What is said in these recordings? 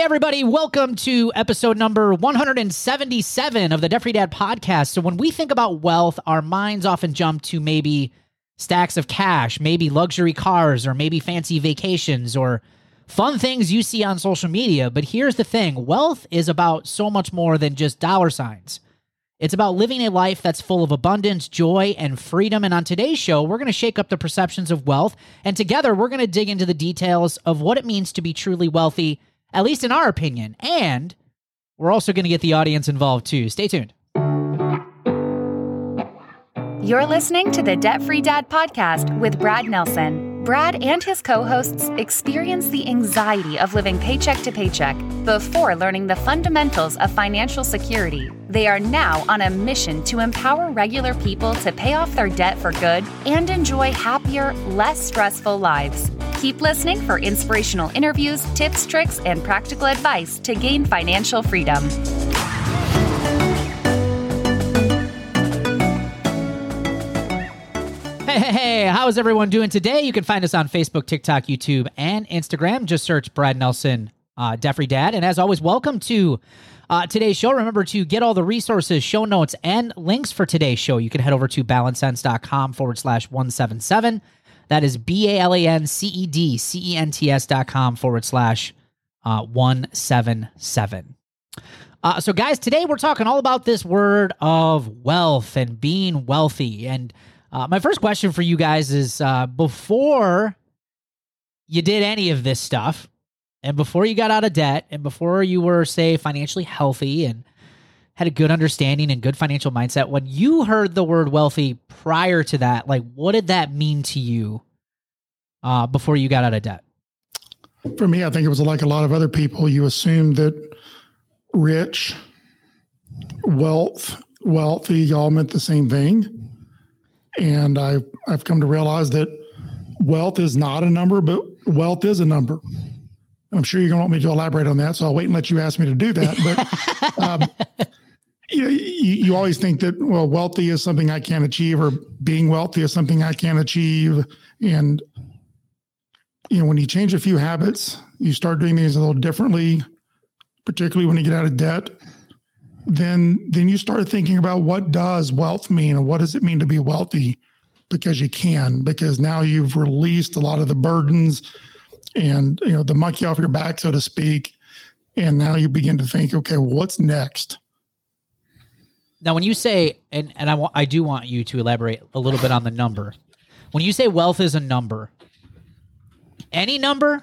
Hey, everybody, welcome to episode number 177 of the Debt Free Dad podcast. So, when we think about wealth, our minds often jump to maybe stacks of cash, maybe luxury cars, or maybe fancy vacations, or fun things you see on social media. But here's the thing wealth is about so much more than just dollar signs. It's about living a life that's full of abundance, joy, and freedom. And on today's show, we're going to shake up the perceptions of wealth. And together, we're going to dig into the details of what it means to be truly wealthy at least in our opinion. And we're also going to get the audience involved too. Stay tuned. You're listening to the Debt Free Dad podcast with Brad Nelson. Brad and his co hosts experience the anxiety of living paycheck to paycheck before learning the fundamentals of financial security. They are now on a mission to empower regular people to pay off their debt for good and enjoy happier, less stressful lives. Keep listening for inspirational interviews, tips, tricks, and practical advice to gain financial freedom. Hey, how's everyone doing today? You can find us on Facebook, TikTok, YouTube, and Instagram. Just search Brad Nelson, uh, Dad. And as always, welcome to uh, today's show. Remember to get all the resources, show notes, and links for today's show. You can head over to balancedcents.com forward slash 177. That is B A L A N C E D C E N T S dot com forward slash uh, 177. Uh, so, guys, today we're talking all about this word of wealth and being wealthy. And uh, my first question for you guys is uh, before you did any of this stuff, and before you got out of debt, and before you were, say, financially healthy and had a good understanding and good financial mindset, when you heard the word wealthy prior to that, like what did that mean to you uh, before you got out of debt? For me, I think it was like a lot of other people. You assumed that rich, wealth, wealthy y'all meant the same thing and I I've come to realize that wealth is not a number, but wealth is a number. I'm sure you're going to want me to elaborate on that, so I'll wait and let you ask me to do that. But um, you, you always think that well, wealthy is something I can't achieve, or being wealthy is something I can't achieve, and you know when you change a few habits, you start doing things a little differently, particularly when you get out of debt then then you start thinking about what does wealth mean and what does it mean to be wealthy? Because you can because now you've released a lot of the burdens and you know the monkey off your back so to speak. And now you begin to think okay well, what's next? Now when you say and and I want I do want you to elaborate a little bit on the number. When you say wealth is a number any number?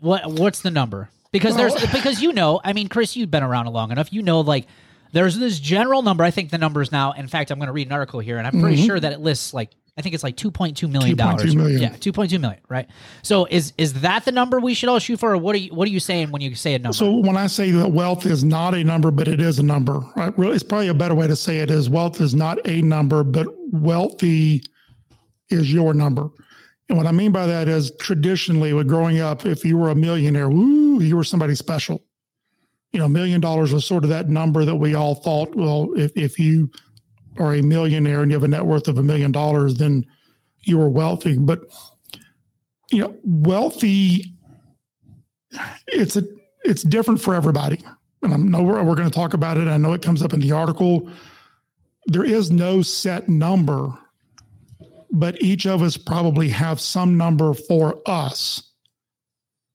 What what's the number? Because there's because you know i mean chris you've been around long enough. You know like there's this general number. I think the number is now. In fact, I'm going to read an article here, and I'm pretty mm-hmm. sure that it lists like I think it's like 2.2 million dollars. Yeah, 2.2 million. Right. So is is that the number we should all shoot for, or what are you what are you saying when you say a number? So when I say that wealth is not a number, but it is a number, right? Really, it's probably a better way to say it is wealth is not a number, but wealthy is your number. And what I mean by that is traditionally, with growing up, if you were a millionaire, woo, you were somebody special you know, a million dollars was sort of that number that we all thought, well, if, if you are a millionaire and you have a net worth of a million dollars, then you are wealthy. But, you know, wealthy, it's a, it's different for everybody. And I know we're, we're going to talk about it. I know it comes up in the article. There is no set number, but each of us probably have some number for us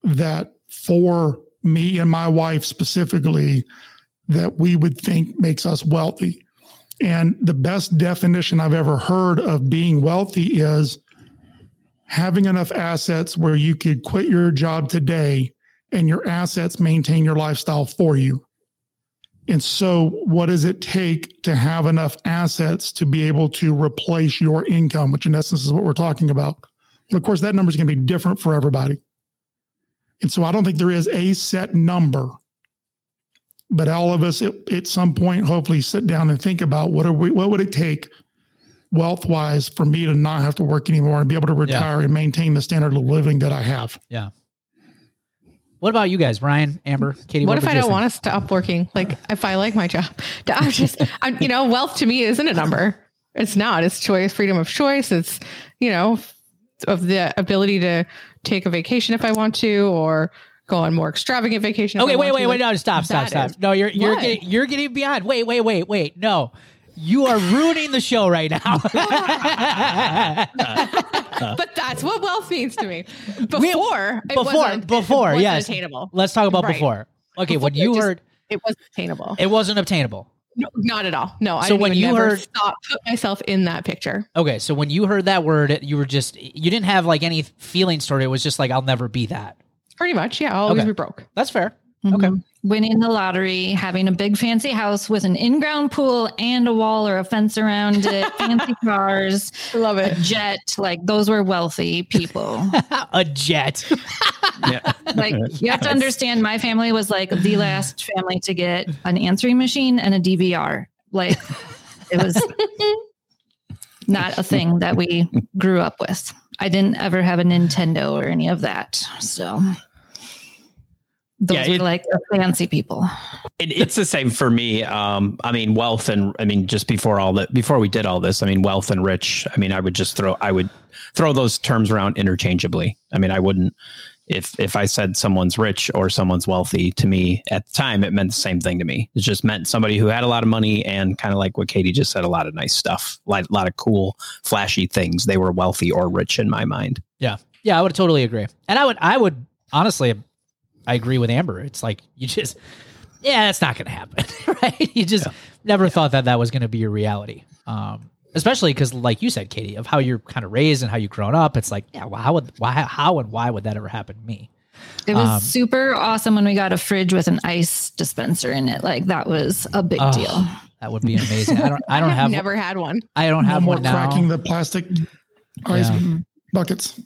that for me and my wife specifically, that we would think makes us wealthy. And the best definition I've ever heard of being wealthy is having enough assets where you could quit your job today and your assets maintain your lifestyle for you. And so, what does it take to have enough assets to be able to replace your income, which in essence is what we're talking about? But of course, that number is going to be different for everybody. And so I don't think there is a set number. But all of us at, at some point, hopefully, sit down and think about what are we, what would it take wealth wise for me to not have to work anymore and be able to retire yeah. and maintain the standard of living that I have. Yeah. What about you guys, Ryan, Amber, Katie? What, what if I don't want to stop working? Like if I like my job, I'm just, I'm, you know, wealth to me isn't a number. It's not. It's choice, freedom of choice. It's, you know, of the ability to take a vacation if I want to, or go on more extravagant vacation. Okay, wait, wait, to. wait, no, stop, stop, that stop. is- No, you're you're Why? getting you're getting beyond. Wait, wait, wait, wait. No. You are ruining the show right now. but that's what wealth means to me. Before, We- before, before, yes. attainable. Let's talk about Right. before. Okay, Before, when you just- heard it wasn't attainable. it wasn't obtainable. No, not at all. No, I So didn't when you never heard- thought, put myself in that picture. Okay, so when you heard that word, you were just you didn't have like any feelings toward it. It was just like I'll never be that. Pretty much, yeah. I'll always Okay. be broke. That's fair. Okay. Mhm. Winning the lottery, having a big fancy house with an in-ground pool and a wall or a fence around it, fancy cars, I love a it. jet, like those were wealthy people. a jet. Yeah. Like you have to understand my family was like the last family to get an answering machine and a DVR. Like it was not a thing that we grew up with. I didn't ever have a Nintendo or any of that. So those Yeah, were it- like fancy people. It, it's the same for me. Um, I mean, wealth and I mean, just before all that, before we did all this, I mean, wealth and rich. I mean, I would just throw, I would throw those terms around interchangeably. I mean, I wouldn't, if if I said someone's rich or someone's wealthy to me at the time, it meant the same thing to me. It just meant somebody who had a lot of money and kind of like what Katie just said, a lot of nice stuff, like a lot of cool, flashy things. They were wealthy or rich in my mind. Yeah, yeah, I would totally agree. And I would, I would honestly, I agree with Amber. It's like you just, yeah, that's not going to happen, right? You just never thought that that was going to be your reality. Um, especially because, like you said, Katie, of how you're kind of raised and how you've grown up. It's like, yeah, well, how would, why, how, and why would that ever happen to me? It was Um, super awesome when we got a fridge with an ice dispenser in it. Like that was a big Oh, deal. That would be amazing. I don't, I don't have, never had one. I don't No have more one now. cracking the plastic ice Yeah. buckets.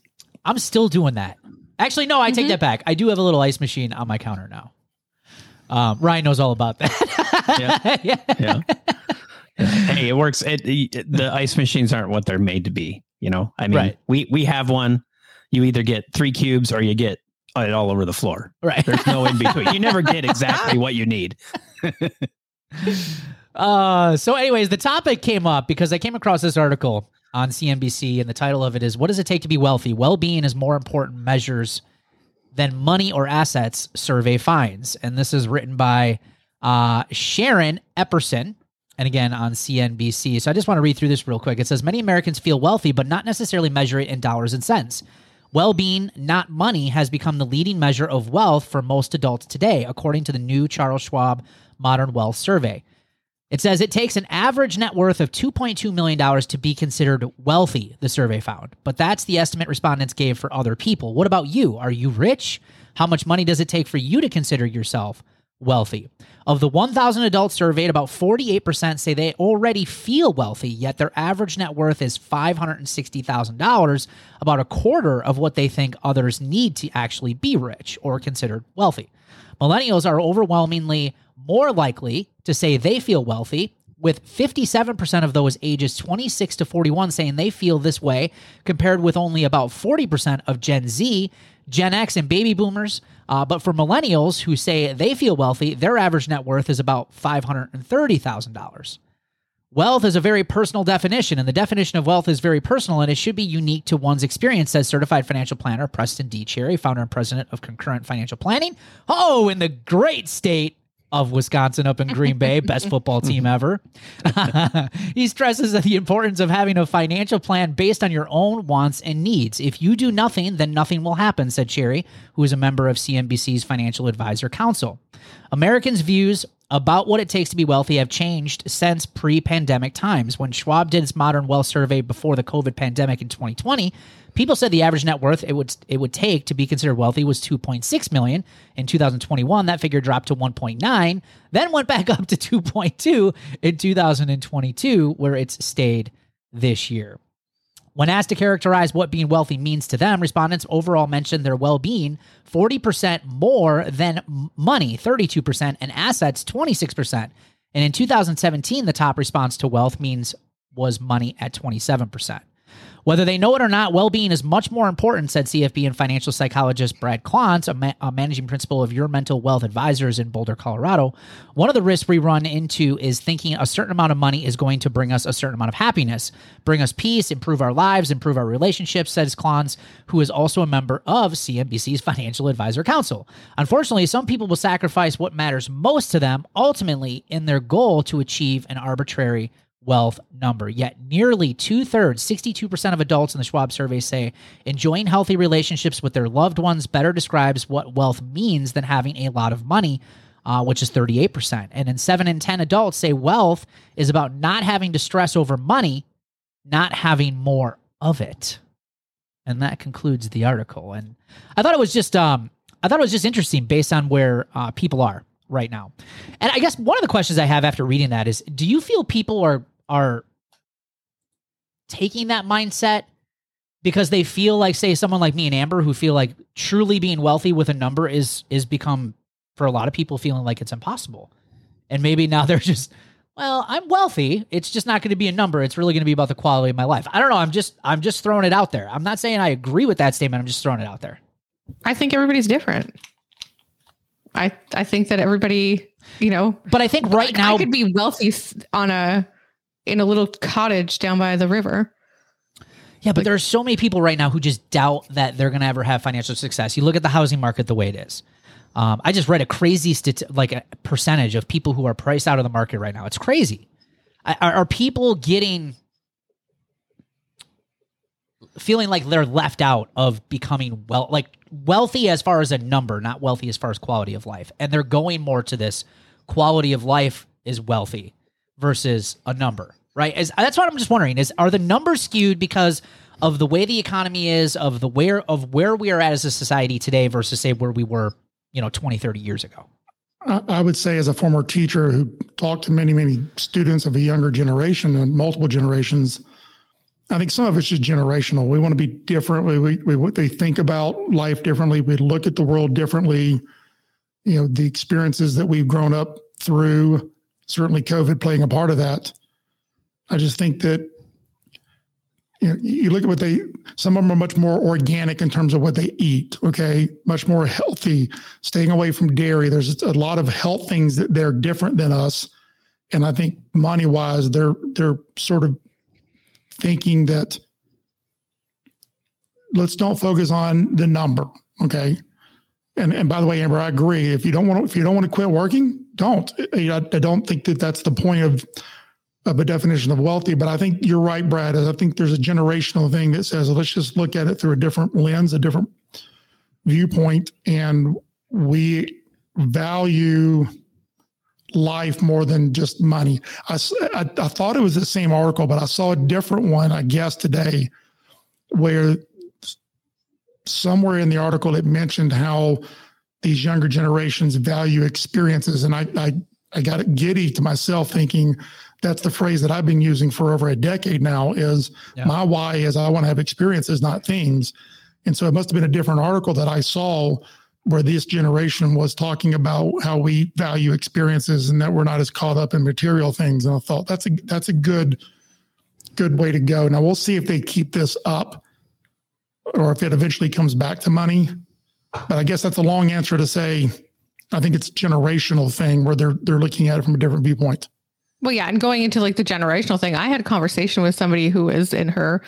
I'm still doing that. Actually, no, I take Mhm. that back. I do have a little ice machine on my counter now. Um, Ryan knows all about that. yeah. yeah. hey, it works. It, it- the ice machines aren't what they're made to be. You know, I mean, Right. we we have one. You either get three cubes or you get it all over the floor. Right. There's no in between. You never get exactly what you need. Uh, so, anyways, the topic came up because I came across this article on CNBC, and the title of it is "What Does It Take to Be Wealthy? Well-being is more important measures than money or assets." Survey finds, and this is written by uh, Sharon Epperson, and again on CNBC. So, I just want to read through this real quick. It says many Americans feel wealthy, but not necessarily measure it in dollars and cents. Well being, not money, has become the leading measure of wealth for most adults today, according to the new Charles Schwab Modern Wealth Survey. It says it takes an average net worth of $2.2 million to be considered wealthy, the survey found. But that's the estimate respondents gave for other people. What about you? Are you rich? How much money does it take for you to consider yourself wealthy? Of the 1,000 adults surveyed, about 48% say they already feel wealthy, yet their average net worth is $560,000, about a quarter of what they think others need to actually be rich or considered wealthy. Millennials are overwhelmingly more likely to say they feel wealthy, with 57% of those ages 26 to 41 saying they feel this way, compared with only about 40% of Gen Z, Gen X, and baby boomers. Uh, but for millennials who say they feel wealthy, their average net worth is about $530,000. Wealth is a very personal definition, and the definition of wealth is very personal, and it should be unique to one's experience, says certified financial planner Preston D. Cherry, founder and president of Concurrent Financial Planning. Oh, in the great state of Wisconsin up in Green Bay, best football team ever. he stresses the importance of having a financial plan based on your own wants and needs. If you do nothing, then nothing will happen, said Cherry, who is a member of CNBC's Financial Advisor Council. Americans' views about what it takes to be wealthy have changed since pre pandemic times. When Schwab did its modern wealth survey before the COVID pandemic in 2020, people said the average net worth it would it would take to be considered wealthy was 2.6 million. In 2021, that figure dropped to 1.9, then went back up to 2.2 in 2022, where it's stayed this year. When asked to characterize what being wealthy means to them, respondents overall mentioned their well being 40% more than money, 32%, and assets, 26%. And in 2017, the top response to wealth means was money at 27%. Whether they know it or not, well being is much more important, said CFP and financial psychologist Brad Klontz, a, ma- a, managing principal of Your Mental Wealth Advisors in Boulder, Colorado. One of the risks we run into is thinking a certain amount of money is going to bring us a certain amount of happiness, bring us peace, improve our lives, improve our relationships, says Klontz, who is also a member of CNBC's Financial Advisor Council. Unfortunately, some people will sacrifice what matters most to them ultimately in their goal to achieve an arbitrary wealth number. Yet nearly two thirds, 62% of adults in the Schwab survey say enjoying healthy relationships with their loved ones better describes what wealth means than having a lot of money. Uh, which is 38%. And then 7 in 10 adults say wealth is about not having to stress over money, not having more of it. And that concludes the article. And I thought it was just, um, I thought it was just interesting based on where uh, people are right now. And I guess one of the questions I have after reading that is, do you feel people are are taking that mindset because they feel like say someone like me and Amber who feel like truly being wealthy with a number is is become for a lot of people feeling like it's impossible. And maybe now they're just well, I'm wealthy. It's just not going to be a number. It's really going to be about the quality of my life. I don't know. I'm just I'm just throwing it out there. I'm not saying I agree with that statement. I'm just throwing it out there. I think everybody's different. I I think that everybody, you know, but I think right now I could be wealthy on a in a little cottage down by the river. Yeah, but like, there are so many people right now who just doubt that they're going to ever have financial success. You look at the housing market the way it is. Um, I just read a crazy stati- like a percentage of people who are priced out of the market right now. It's crazy. Are, are people getting feeling like they're left out of becoming well, like wealthy as far as a number, not wealthy as far as quality of life, and they're going more to this quality of life is wealthy versus a number, right? Is that's what I'm just wondering is are the numbers skewed because of the way the economy is, of the where of where we are at as a society today versus say where we were, you know, 20, 30 years ago? I would say, as a former teacher who talked to many, many students of a younger generation and multiple generations, I think some of it's just generational. We want to be different. We, we, we they think about life differently. We look at the world differently. You know, the experiences that we've grown up through certainly COVID playing a part of that. I just think that you, know, you look at what they some of them are much more organic in terms of what they eat okay much more healthy staying away from dairy there's a lot of health things that they're different than us and i think money wise they're they're sort of thinking that let's don't focus on the number okay and and by the way, Amber, I agree. If you don't want to, if you don't want to quit working, don't. I, don't think that that's the point of of a definition of wealthy. But I think you're right, Brad. I think there's a generational thing that says let's just look at it through a different lens, a different viewpoint, and we value life more than just money. I, I, I thought it was the same article, but I saw a different one, I guess, today where somewhere in the article it mentioned how these younger generations value experiences and i i, I got giddy to myself thinking that's the phrase that i've been using for over a decade now is yeah. my why is i want to have experiences not things and so it must have been a different article that i saw where this generation was talking about how we value experiences and that we're not as caught up in material things and i thought that's a that's a good good way to go now we'll see if they keep this up or if it eventually comes back to money. But I guess that's a long answer to say I think it's generational thing where they're they're looking at it from a different viewpoint. Well, yeah, and going into like the generational thing, I had a conversation with somebody who was in her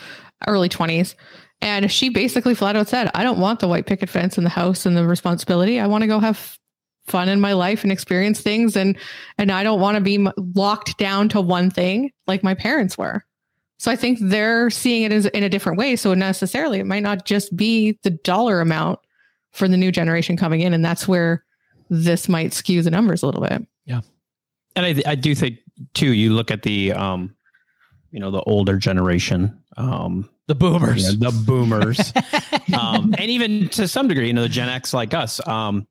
early 20s and she basically flat out said, I don't want the white picket fence in the house and the responsibility. I want to go have fun in my life and experience things and and I don't want to be locked down to one thing like my parents were. So I think they're seeing it as in a different way. So necessarily it might not just be the dollar amount for the new generation coming in. And that's where this might skew the numbers a little bit. Yeah. And I, I do think too, you look at the, um, you know, the older generation, um, the boomers, the boomers, um, and even to some degree, you know, the Gen X like us, um,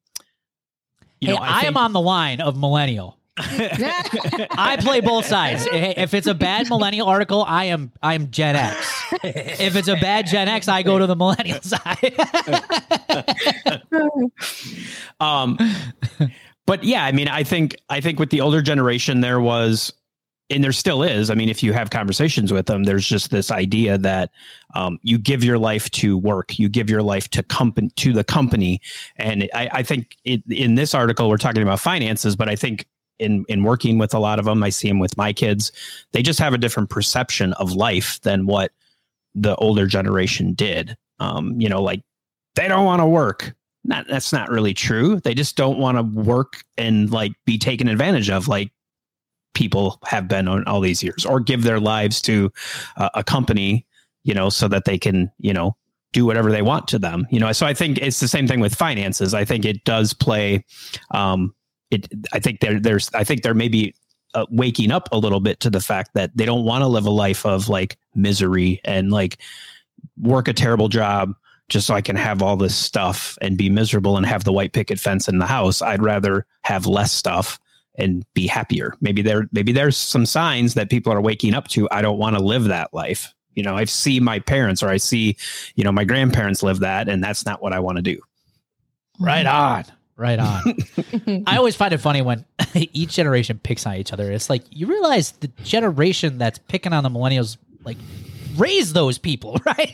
you hey, know, I, I think, am on the line of millennial. I play both sides. If it's a bad millennial article, I am I am Gen X. If it's a bad Gen X, I go to the millennial side. um, but yeah, I mean, I think I think with the older generation, there was and there still is. I mean, if you have conversations with them, there's just this idea that um, you give your life to work, you give your life to company to the company, and I, I think it, in this article we're talking about finances, but I think in in working with a lot of them, I see them with my kids. They just have a different perception of life than what the older generation did. Um, you know, like they don't want to work. Not that's not really true. They just don't want to work and like be taken advantage of, like people have been on all these years, or give their lives to uh, a company, you know, so that they can, you know, do whatever they want to them. You know, so I think it's the same thing with finances. I think it does play. Um, it. I think there. There's. I think there may be uh, waking up a little bit to the fact that they don't want to live a life of like misery and like work a terrible job just so I can have all this stuff and be miserable and have the white picket fence in the house. I'd rather have less stuff and be happier. Maybe there maybe there's some signs that people are waking up to I don't want to live that life. You know, I see my parents or I see, you know, my grandparents live that and that's not what I want to do. Right on. Right on. I always find it funny when each generation picks on each other. It's like you realize the generation that's picking on the millennials like raised those people, right?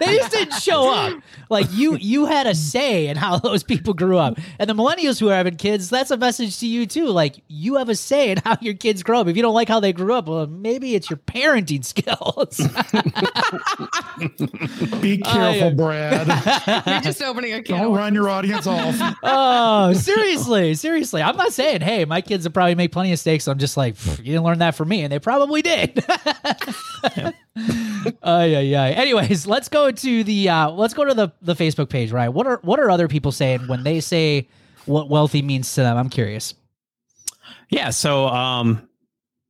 they just didn't show up. Like you, you had a say in how those people grew up, and the millennials who are having kids, that's a message to you too. Like you have a say in how your kids grow up. If you don't like how they grew up, well, maybe it's your parenting skills. Be careful, Brad. You're just opening a can. Don't run your audience off. oh, seriously, seriously. I'm not saying, hey, my kids will probably make plenty of mistakes. I'm just like, you didn't learn that from me, and they probably did. Uh, yeah, yeah. Anyways, let's go to the uh, let's go to the the Facebook page. Right? What are what are other people saying when they say what wealthy means to them? I'm curious. Yeah. So, um,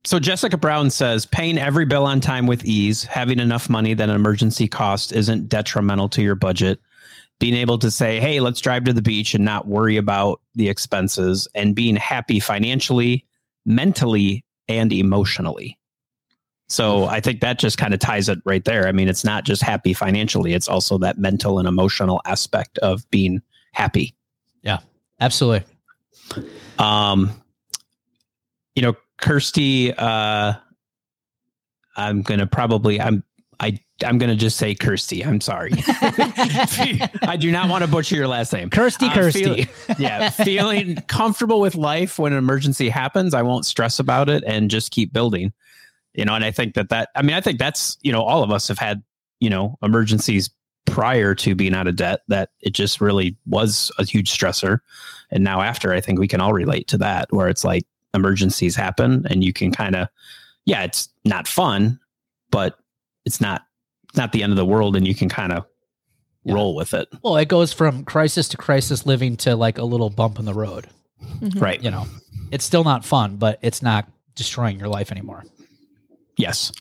so Jessica Brown says paying every bill on time with ease, having enough money that an emergency cost isn't detrimental to your budget, being able to say, "Hey, let's drive to the beach and not worry about the expenses," and being happy financially, mentally, and emotionally. So I think that just kind of ties it right there. I mean, it's not just happy financially, it's also that mental and emotional aspect of being happy. Yeah, absolutely. Um, you know, Kirsty, uh, I'm gonna probably I'm I I'm gonna just say Kirsty. I'm sorry. I do not want to butcher your last name. Kirsty, Uh, Kirsty. feel- yeah, feeling comfortable with life when an emergency happens. I won't stress about it and just keep building. You know, and I think that that I mean I think that's you know all of us have had you know emergencies prior to being out of debt that it just really was a huge stressor, and now after I think we can all relate to that where it's like emergencies happen and you can kind of yeah it's not fun but it's not not the end of the world and you can kind of Yeah. roll with it Well, it goes from crisis to crisis living to like a little bump in the road. Mm-hmm. right You know, it's still not fun, but it's not destroying your life anymore. Yes.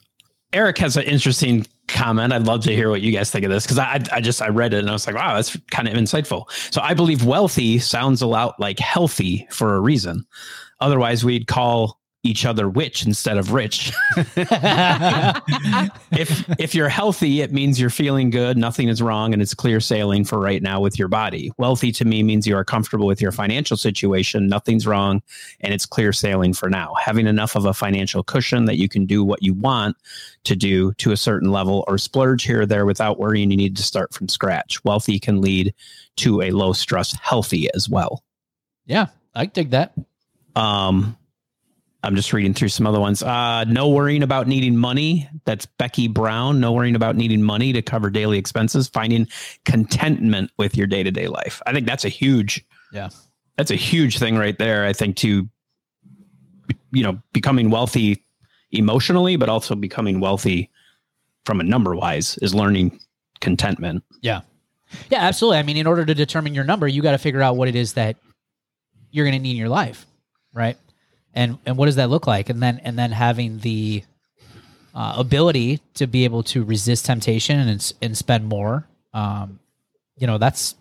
Eric has an interesting comment. I'd love to hear what you guys think of this because I, I just i read it and i was like wow that's kind of insightful. So i believe wealthy sounds a lot like healthy for a reason. Otherwise we'd call each other witch instead of rich if if you're healthy, it means you're feeling good, nothing is wrong, and it's clear sailing for right now with your body. Wealthy to me means you are comfortable with your financial situation, nothing's wrong, and it's clear sailing for now. Having enough of a financial cushion that you can do what you want to do to a certain level or splurge here or there without worrying you need to start from scratch. Wealthy can lead to a low stress healthy as well. yeah, I dig that. Um, I'm just reading through some other ones. Uh, no worrying about needing money. That's Becky Brown. No worrying about needing money to cover daily expenses. Finding contentment with your day to day life. I think that's a huge. Yeah. That's a huge thing right there. I think to, you know, becoming wealthy emotionally, but also becoming wealthy from a number wise is learning contentment. Yeah. Yeah, absolutely. I mean, in order to determine your number, you got to figure out what it is that you're going to need in your life, right? And and what does that look like? And then and then having the uh, ability to be able to resist temptation and and spend more. Um, you know, that's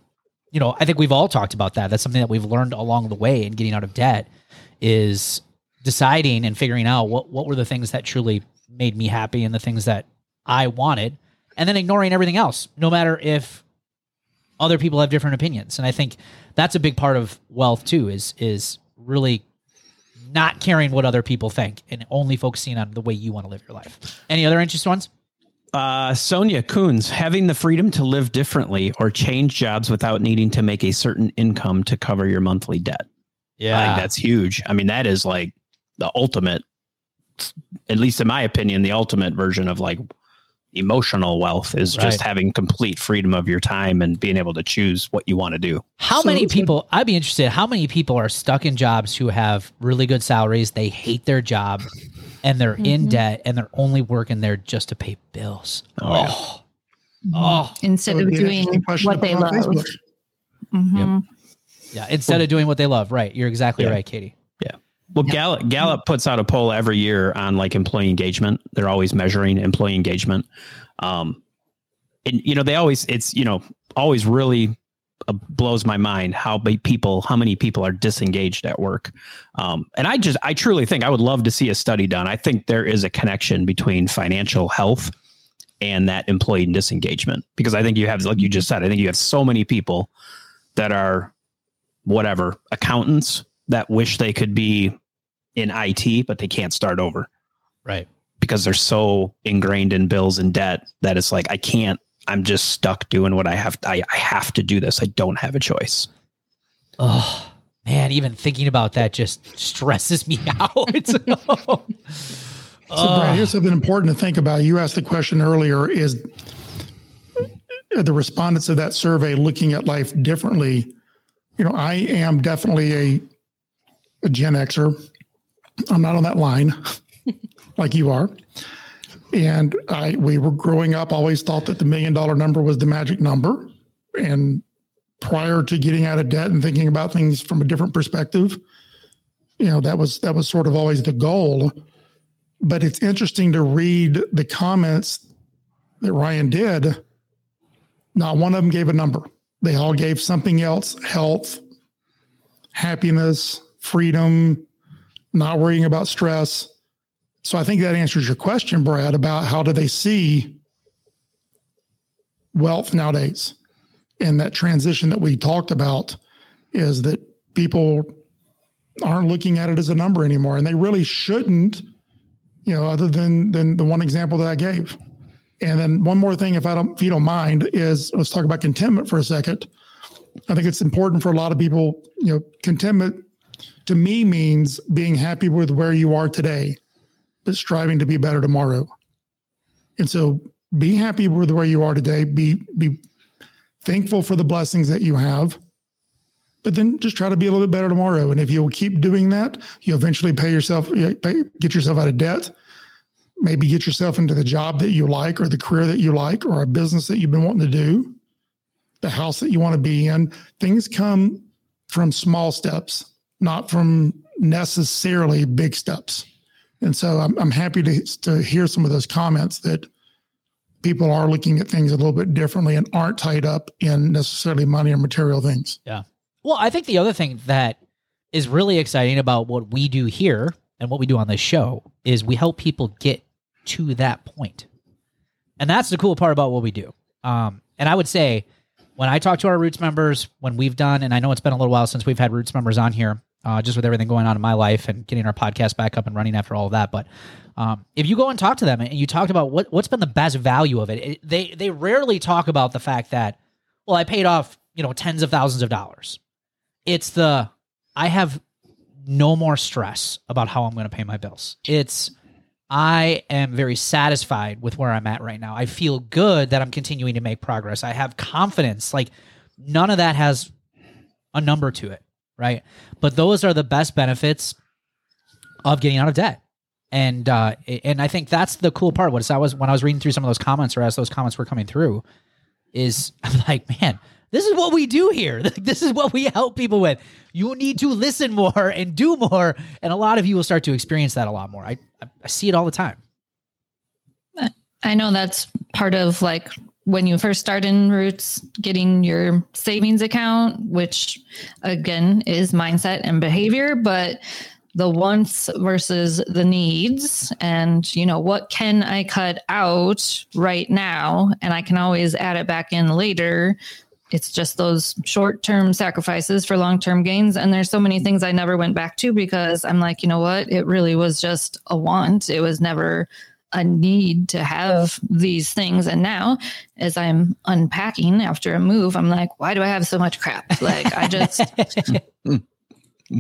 you know, I think we've all talked about that. That's something that we've learned along the way in getting out of debt is deciding and figuring out what what were the things that truly made me happy and the things that I wanted, and then ignoring everything else, no matter if other people have different opinions. And I think that's a big part of wealth too is is really not caring what other people think and only focusing on the way you want to live your life. Any other interesting ones? Uh, Sonia Coons, having the freedom to live differently or change jobs without needing to make a certain income to cover your monthly debt. I think that's huge. I mean, that is like the ultimate, at least in my opinion, the ultimate version of like emotional wealth is just having complete freedom of your time and being able to choose what you want to do. How So- many so- people, I'd be interested, how many people are stuck in jobs who have really good salaries, they hate their job, and they're in Mhm. debt, and they're only working there just to pay bills? Oh, yeah. Oh, oh. Instead of would be an doing what they love. on Facebook. Mhm. yeah. Instead of doing what they love, right? You're exactly Yeah. right, Katie. Well, Gallup, Gallup puts out a poll every year on like employee engagement. They're always measuring employee engagement. Um, and you know, they always, it's, you know, always really uh, blows my mind how many people, how many people are disengaged at work. Um, and I just, I truly think I would love to see a study done. I think there is a connection between financial health and that employee disengagement because I think you have, like you just said, I think you have so many people that are whatever accountants that wish they could be in IT, but they can't start over Right. because they're so ingrained in bills and debt that it's like I can't. I'm just stuck doing what I have. I, I have to do this. I don't have a choice. Oh, man. Even thinking about that just stresses me out. So, Brad, here's something important to think about. You asked the question earlier is the respondents of that survey looking at life differently? You know, I am definitely a, a Gen Xer. I'm not on that line like you are. And I we were growing up, always thought that the million dollar number was the magic number. And prior to getting out of debt and thinking about things from a different perspective, you know, that was that was sort of always the goal but it's interesting to read the comments that Ryan did. Not one of them gave a number. They all gave something else health, happiness, freedom, not worrying about stress. So I think that answers your question, Brad, about how do they see wealth nowadays? And that transition that we talked about is that people aren't looking at it as a number anymore, and they really shouldn't you know, other than than the one example that I gave. And then one more thing, if I don't, if you don't mind, is let's talk about contentment for a second. I think it's important for a lot of people. You know, contentment to me means being happy with where you are today, but striving to be better tomorrow. And so, be happy with where you are today. Be be thankful for the blessings that you have, but then just try to be a little bit better tomorrow. And if you'll keep doing that, you eventually pay yourself, pay, get yourself out of debt. Maybe get yourself into the job that you like, or the career that you like, or a business that you've been wanting to do, the house that you want to be in. Things come from small steps, not from necessarily big steps. And so I'm, I'm happy to, to hear some of those comments that people are looking at things a little bit differently and aren't tied up in necessarily money or material things. Yeah. Well, I think the other thing that is really exciting about what we do here and what we do on this show is we help people get to that point. And that's the cool part about what we do. Um, and I would say when I talk to our Roots members, when we've done, and I know it's been a little while since we've had Roots members on here, uh, just with everything going on in my life and getting our podcast back up and running after all of that. But um, if you go and talk to them and you talked about what, what's been the best value of it, it, they they rarely talk about the fact that, well, I paid off you know tens of thousands of dollars. It's the I have no more stress about how I'm going to pay my bills. It's I am very satisfied with where I'm at right now. I feel good that I'm continuing to make progress. I have confidence. Like none of that has a number to it, right? But those are the best benefits of getting out of debt. And uh and I think that's the cool part. What I was when I was reading through some of those comments or as those comments were coming through, is I'm like, man, this is what we do here. This is what we help people with. You need to listen more and do more, and a lot of you will start to experience that a lot more. I I, I see it all the time. I know that's part of like when you first start in Roots, getting your savings account, which again is mindset and behavior, but the wants versus the needs and you know what can i cut out right now and i can always add it back in later it's just those short term sacrifices for long term gains. And there's so many things I never went back to because I'm like, you know what? It really was just a want. It was never a need to have these things. And now, as I'm unpacking after a move, I'm like, why do I have so much crap? Like, I just.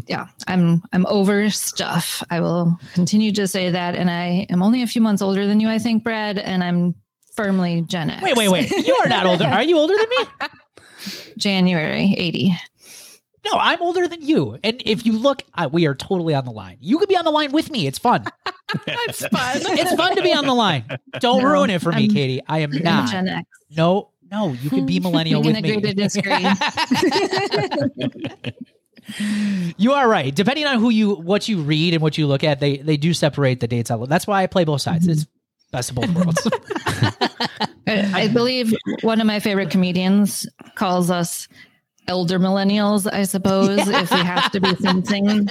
yeah i'm i'm over stuff i will continue to say that and i am only a few months older than you i think brad and i'm firmly gen x Wait, wait, wait. You are not older. Are you older than me? january 80 No, I'm older than you. And if you look, uh, we are totally on the line. You could be on the line with me. It's fun. That's fun. It's fun to be on the line. Don't No, ruin it for me, I'm- Katie. I am not. gen x No, no, you can be millennial We with can me. agree to disagree. you are right. Depending on who you, what you read and what you look at, they they do separate the dates out. That's why I play both sides. It's best of both worlds. I I believe one of my favorite comedians calls us elder millennials, I suppose, if we have to be something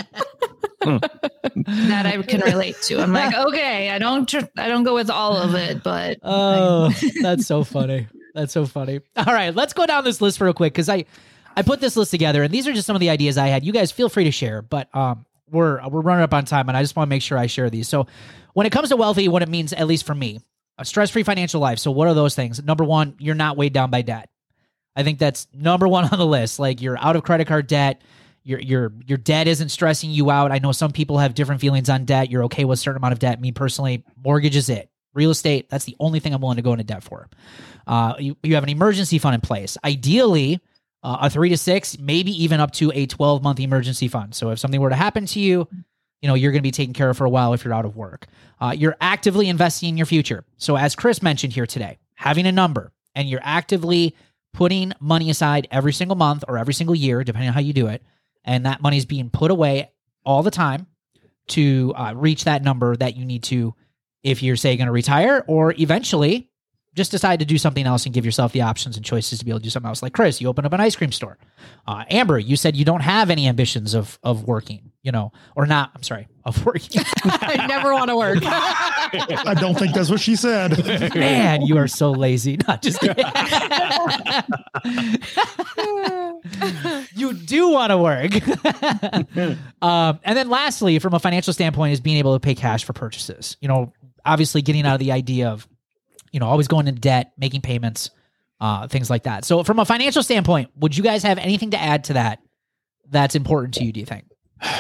that I can relate to. I'm like, okay, I don't tr- I don't go with all of it, but Oh, that's so funny. That's so funny. All right, let's go down this list real quick because I I put this list together and these are just some of the ideas I had. You guys feel free to share, but um we're we're running up on time and I just want to make sure I share these. So when it comes to wealthy, what it means, at least for me, a stress-free financial life. So what are those things? Number one, you're not weighed down by debt. I think that's number one on the list. Like you're out of credit card debt. Your your your debt isn't stressing you out. I know some people have different feelings on debt. You're okay with a certain amount of debt. Me personally, mortgage is it. Real estate, that's the only thing I'm willing to go into debt for. Uh, you, you have an emergency fund in place. Ideally, uh, a three to six, maybe even up to a 12 month emergency fund. So if something were to happen to you, you know, you're going to be taken care of for a while if you're out of work. Uh, you're actively investing in your future. So as Chris mentioned here today, having a number and you're actively putting money aside every single month or every single year, depending on how you do it, and that money is being put away all the time to uh, reach that number that you need to if you're say going to retire or eventually just decide to do something else and give yourself the options and choices to be able to do something else. Like chris you open up an ice cream store. Uh, amber you said you don't have any ambitions of of working you know or not i'm sorry of working I never want to work. I don't think that's what she said. man you are so lazy. Not just kidding. You do want to work. Um, and then lastly from a financial standpoint is being able to pay cash for purchases. You know obviously getting out of the idea of you know always going into debt making payments uh, things like that. So from a financial standpoint would you guys have anything to add to that that's important to you do you think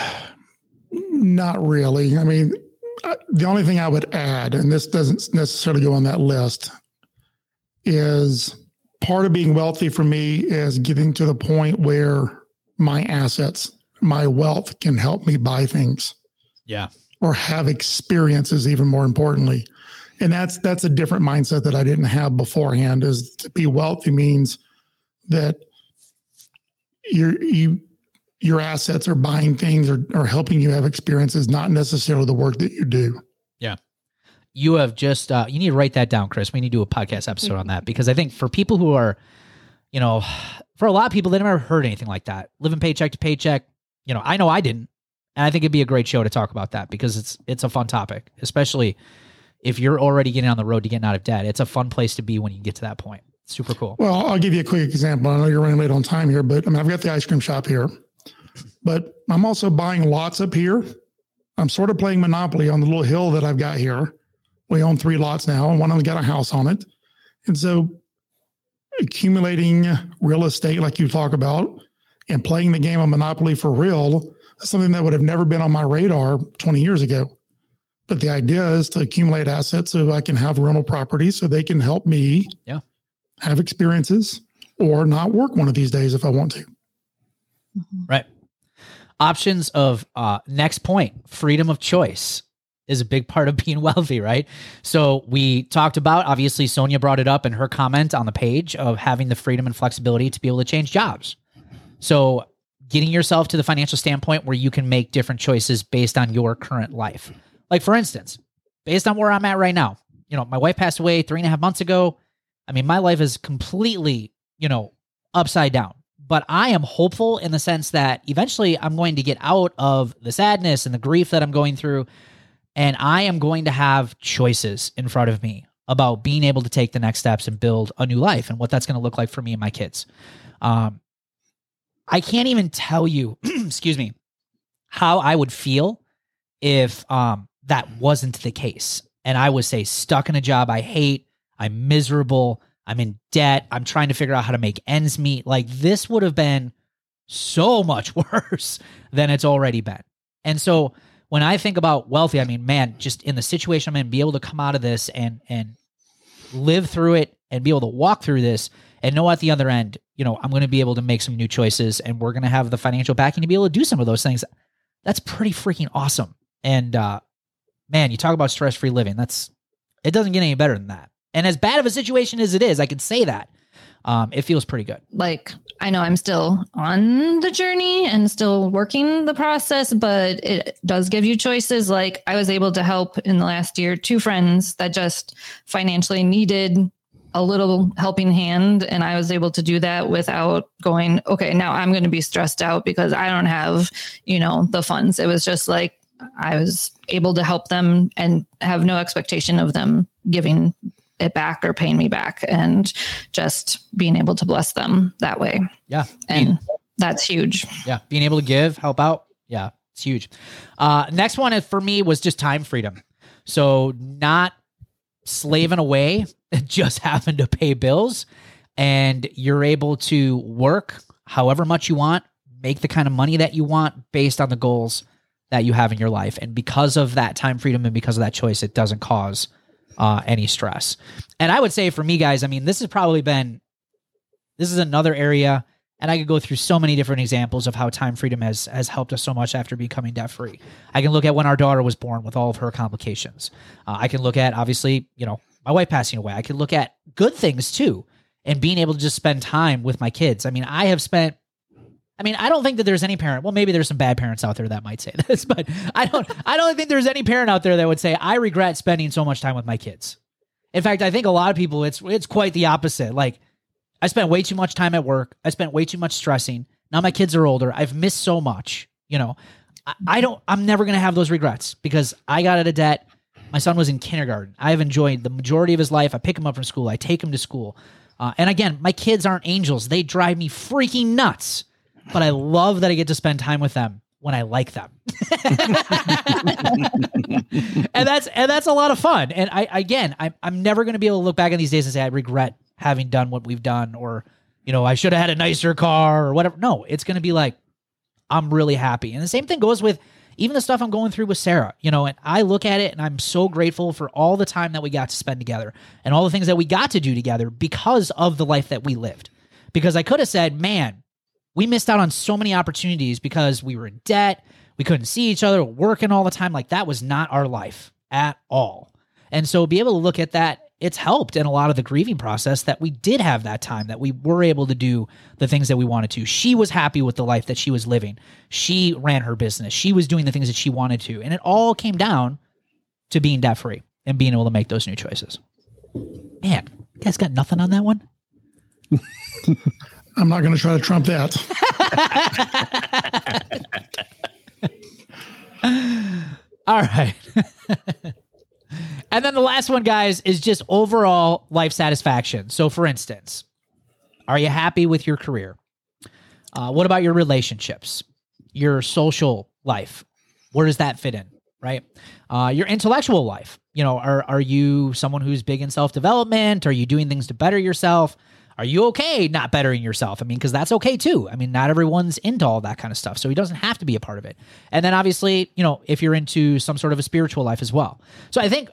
Not really. I mean, uh, the only thing I would add, and this doesn't necessarily go on that list, is part of being wealthy for me is getting to the point where my assets, my wealth can help me buy things yeah or have experiences even more importantly. And that's that's a different mindset that I didn't have beforehand is to be wealthy means that you're you your assets are buying things or, or helping you have experiences, not necessarily the work that you do. Yeah. You have just uh, you need to write that down chris. We need to do a podcast episode on that because i think for people who are you know for a lot of people they never heard anything like that. Living paycheck to paycheck. You know i know i didn't. And i think it'd be a great show to talk about that because it's it's a fun topic especially if you're already getting on the road to getting out of debt. It's a fun place to be when you get to that point. Super cool. Well, I'll give you a quick example. I know you're running late on time here, but I mean, I've got the ice cream shop here, but I'm also buying lots up here. I'm sort of playing Monopoly on the little hill that I've got here. We own three lots now, and one of them's got a house on it. And so accumulating real estate, like you talk about, and playing the game of Monopoly for real, is something that would have never been on my radar 20 years ago. But the idea is to accumulate assets so I can have rental properties so they can help me Yeah. have experiences or not work one of these days if I want to. Right. Options of uh next point, freedom of choice is a big part of being wealthy, right? So we talked about obviously Sonia brought it up in her comment on the page of having the freedom and flexibility to be able to change jobs. So getting yourself to the financial standpoint where you can make different choices based on your current life. Like for instance, based on where I'm at right now, you know, my wife passed away three and a half months ago. I mean, my life is completely, you know, upside down but I am hopeful in the sense that eventually I'm going to get out of the sadness and the grief that I'm going through. And I am going to have choices in front of me about being able to take the next steps and build a new life and what that's going to look like for me and my kids. Um, I can't even tell you, excuse me, how I would feel if um, that wasn't the case. And I would say stuck in a job I hate, I'm miserable, I'm in debt, I'm trying to figure out how to make ends meet. Like this would have been so much worse than it's already been. And so when I think about wealthy, I mean, man, just in the situation I'm in, be able to come out of this and and live through it and be able to walk through this and know at the other end, you know, I'm going to be able to make some new choices and we're going to have the financial backing to be able to do some of those things. That's pretty freaking awesome. And uh man, you talk about stress-free living. That's it doesn't get any better than that. And as bad of a situation as it is, I can say that um, it feels pretty good. Like I know I'm still on the journey and still working the process, but it does give you choices. Like I was able to help in the last year two friends that just financially needed a little helping hand and I was able to do that without going, okay, now I'm going to be stressed out because I don't have, you know, the funds. It was just like I was able to help them and have no expectation of them giving it back or paying me back and just being able to bless them that way. Yeah. And that's huge. Yeah. Being able to give, help out. Yeah. It's huge. Uh, next one for me was just time freedom. So not slaving away, just having to pay bills and you're able to work however much you want, make the kind of money that you want based on the goals that you have in your life. And because of that time freedom and because of that choice, it doesn't cause uh, any stress. And I would say for me, guys, I mean, this has probably been, this is another area, and I could go through so many different examples of how time freedom has has helped us so much after becoming debt free. I can look at when our daughter was born with all of her complications. Uh, I can look at obviously, you know, my wife passing away. I can look at good things too, and being able to just spend time with my kids. I mean, I have spent I mean, I don't think that there's any parent. Well, maybe there's some bad parents out there that might say this, but I don't. I don't think there's any parent out there that would say I regret spending so much time with my kids. In fact, I think a lot of people it's it's quite the opposite. Like, I spent way too much time at work. I spent way too much stressing. Now my kids are older. I've missed so much. You know, I, I don't. I'm never gonna have those regrets because I got out of debt. My son was in kindergarten. I have enjoyed the majority of his life. I pick him up from school. I take him to school. Uh, and again, my kids aren't angels. They drive me freaking nuts but I love that I get to spend time with them when I like them. and that's and that's a lot of fun. And I again, I'm I'm never going to be able to look back on these days and say I regret having done what we've done or you know, I should have had a nicer car or whatever. No, it's going to be like I'm really happy. And the same thing goes with even the stuff I'm going through with Sarah, you know, and I look at it and I'm so grateful for all the time that we got to spend together and all the things that we got to do together because of the life that we lived. Because I could have said, man, we missed out on so many opportunities because we were in debt. We couldn't see each other, working all the time. Like that was not our life at all. And so be able to look at that, it's helped in a lot of the grieving process that we did have that time, that we were able to do the things that we wanted to. She was happy with the life that she was living. She ran her business. She was doing the things that she wanted to. And it all came down to being debt free and being able to make those new choices. Man, you guys got nothing on that one? I'm not going to try to trump that. All right. and then the last one, guys, is just overall life satisfaction. So, for instance, are you happy with your career? Uh, what about your relationships, your social life? Where does that fit in? Right. Uh, your intellectual life. You know, are are you someone who's big in self development? Are you doing things to better yourself? Are you okay not bettering yourself? I mean, because that's okay too. I mean, not everyone's into all that kind of stuff. So he doesn't have to be a part of it. And then obviously, you know, if you're into some sort of a spiritual life as well. So I think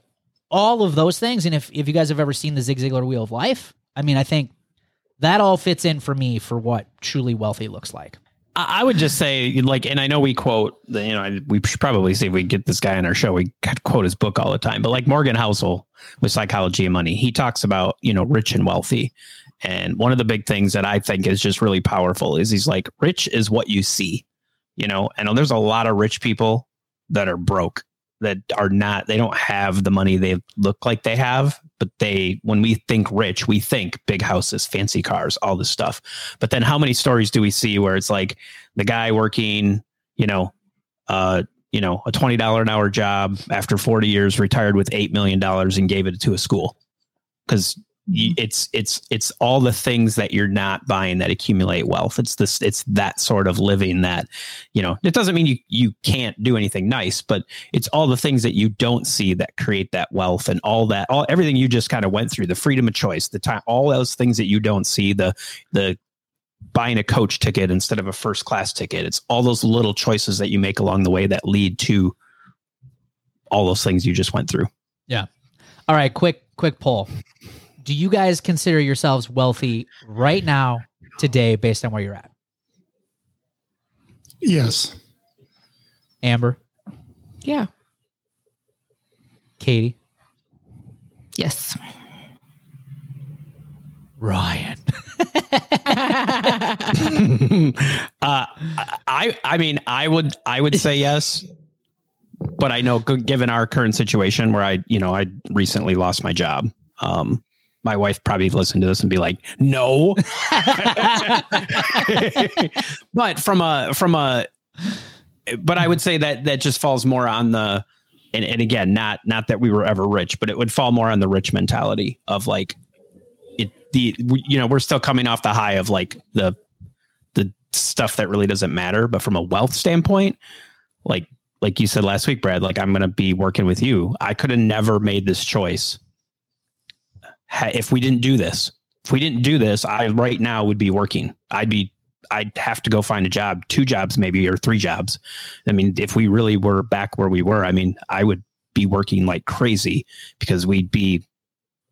all of those things, and if, if you guys have ever seen the Zig Ziglar Wheel of Life, I mean, I think that all fits in for me for what truly wealthy looks like. I would just say, like, and I know we quote, you know, we should probably see if we get this guy on our show. We quote his book all the time, but like Morgan Housel with Psychology and Money, he talks about, you know, rich and wealthy. And one of the big things that I think is just really powerful is he's like, rich is what you see, you know, and there's a lot of rich people that are broke that are not, they don't have the money they look like they have, but they, when we think rich, we think big houses, fancy cars, all this stuff. But then how many stories do we see where it's like the guy working, you know, uh, you know, a $20 an hour job after 40 years, retired with $8 million and gave it to a school because you, mm-hmm. it's it's it's all the things that you're not buying that accumulate wealth. It's this it's that sort of living that, you know, it doesn't mean you you can't do anything nice, but it's all the things that you don't see that create that wealth and all that all everything you just kind of went through, the freedom of choice, the time all those things that you don't see, the the buying a coach ticket instead of a first class ticket. It's all those little choices that you make along the way that lead to all those things you just went through. Yeah. All right, quick quick poll. Do you guys consider yourselves wealthy right now today based on where you're at? Yes. Amber, Yeah. Katie, Yes. Ryan. uh, I I mean I would I would say yes, but I know given our current situation where I you know I recently lost my job. Um, my wife probably listen to this and be like, no. but from a from a, but I would say that that just falls more on the, and, and again, not not that we were ever rich, but it would fall more on the rich mentality of like, it the you know we're still coming off the high of like the the stuff that really doesn't matter, but from a wealth standpoint, like like you said last week, Brad, like I'm going to be working with you. I could have never made this choice if we didn't do this. If we didn't do this, I right now would be working. I'd be I'd have to go find a job, two jobs maybe or three jobs. I mean, if we really were back where we were, I mean, I would be working like crazy because we'd be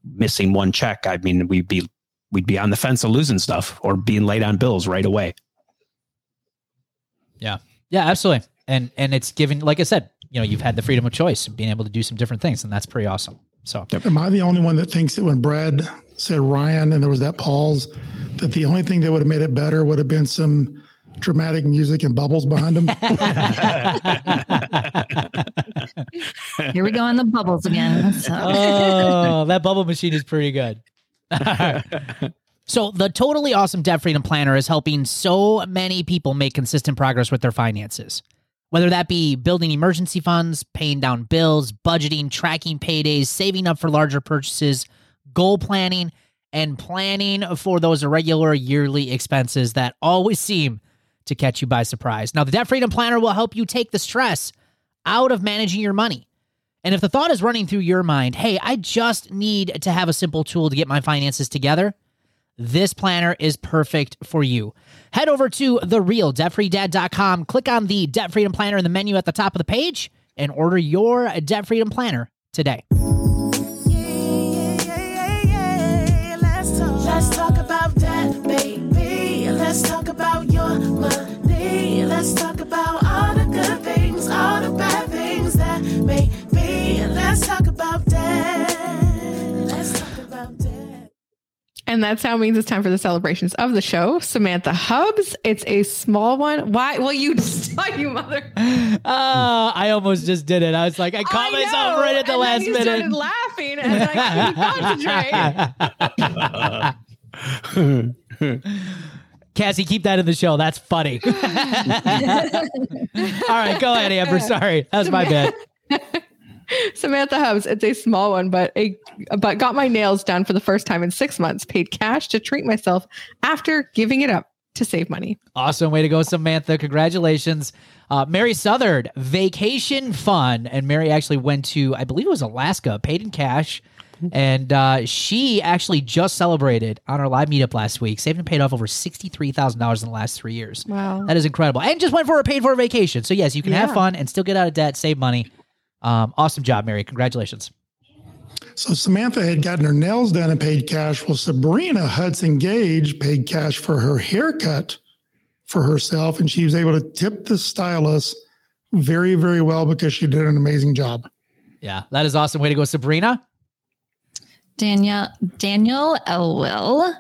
missing one check. I mean, we'd be we'd be on the fence of losing stuff or being late on bills right away. Yeah, Yeah, absolutely. And and it's given, like I said, you know, you've had the freedom of choice, being able to do some different things, and that's pretty awesome. So Am I the only one that thinks that when Brad said Ryan and there was that pause, that the only thing that would have made it better would have been some dramatic music and bubbles behind him? Here we go on the bubbles again. So. oh, that bubble machine is pretty good. so, the totally awesome debt freedom planner is helping so many people make consistent progress with their finances. Whether that be building emergency funds, paying down bills, budgeting, tracking paydays, saving up for larger purchases, goal planning, and planning for those irregular yearly expenses that always seem to catch you by surprise. Now, the Debt Freedom Planner will help you take the stress out of managing your money. And if the thought is running through your mind, hey, I just need to have a simple tool to get my finances together, this planner is perfect for you. Head over to therealdebtfreedad.com, click on the Debt Freedom Planner in the menu at the top of the page, and order your Debt Freedom Planner today. Let's talk about that, baby. Let's talk about your money. Let's talk about all the good things, all the bad things that may be. Let's talk about that. And that sound means it's time for the celebrations of the show. Samantha Hubs. It's a small one. Why? Well, you just saw you mother. Uh, I almost just did it. I was like, I caught I myself know. right at the and last then you minute. started laughing and I couldn't concentrate. Cassie, keep that in the show. That's funny. All right, go ahead, Amber. Sorry, that was my bad. Samantha Hubs. It's a small one, but a but got my nails done for the first time in six months. Paid cash to treat myself after giving it up to save money. Awesome way to go, Samantha. Congratulations. Uh, Mary Southard, vacation fun. And Mary actually went to, I believe it was Alaska, paid in cash. And uh, she actually just celebrated on our live meetup last week, saved and paid off over $63,000 in the last three years. Wow. That is incredible. And just went for a paid for a vacation. So, yes, you can have fun and still get out of debt, save money. Um, awesome job, Mary. Congratulations. So Samantha had gotten her nails done and paid cash. Well, Sabrina Hudson Gage paid cash for her haircut for herself, and she was able to tip the stylist very, very well because she did an amazing job. Yeah, that is awesome. Way to go, Sabrina. Danielle Daniel Elwell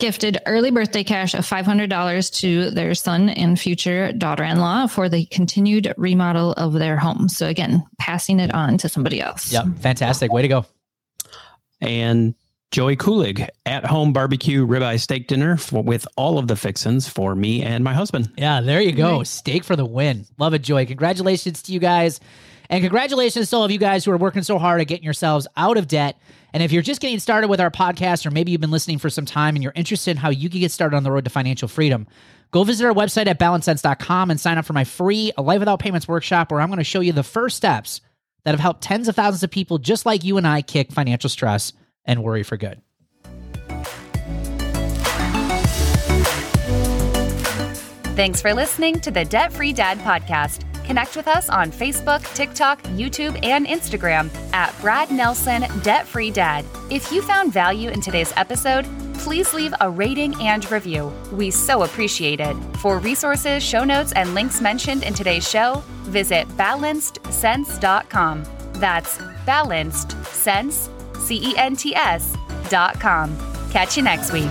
gifted early birthday cash of $500 to their son and future daughter-in-law for the continued remodel of their home. So again, passing it on to somebody else. Yep, fantastic. Way to go. and Joey Kulig at home barbecue ribeye steak dinner for, with all of the fixins for me and my husband. Yeah, there you go. Steak for the win. Love it, Joy. Congratulations to you guys. And congratulations to all of you guys who are working so hard at getting yourselves out of debt And if you're just getting started with our podcast, or maybe you've been listening for some time and you're interested in how you can get started on the road to financial freedom, go visit our website at balancedcents.com and sign up for my free A Life Without Payments workshop, where I'm going to show you the first steps that have helped tens of thousands of people just like you and I kick financial stress and worry for good. Thanks for listening to the Debt Free Dad podcast. Connect with us on Facebook, TikTok, YouTube, and Instagram at Brad Nelson Debt Free Dad. If you found value in today's episode, please leave a rating and review. We so appreciate it. For resources, show notes, and links mentioned in today's show, visit balancedcents.com. That's balanced cents, C E N T S dot com. Catch you next week.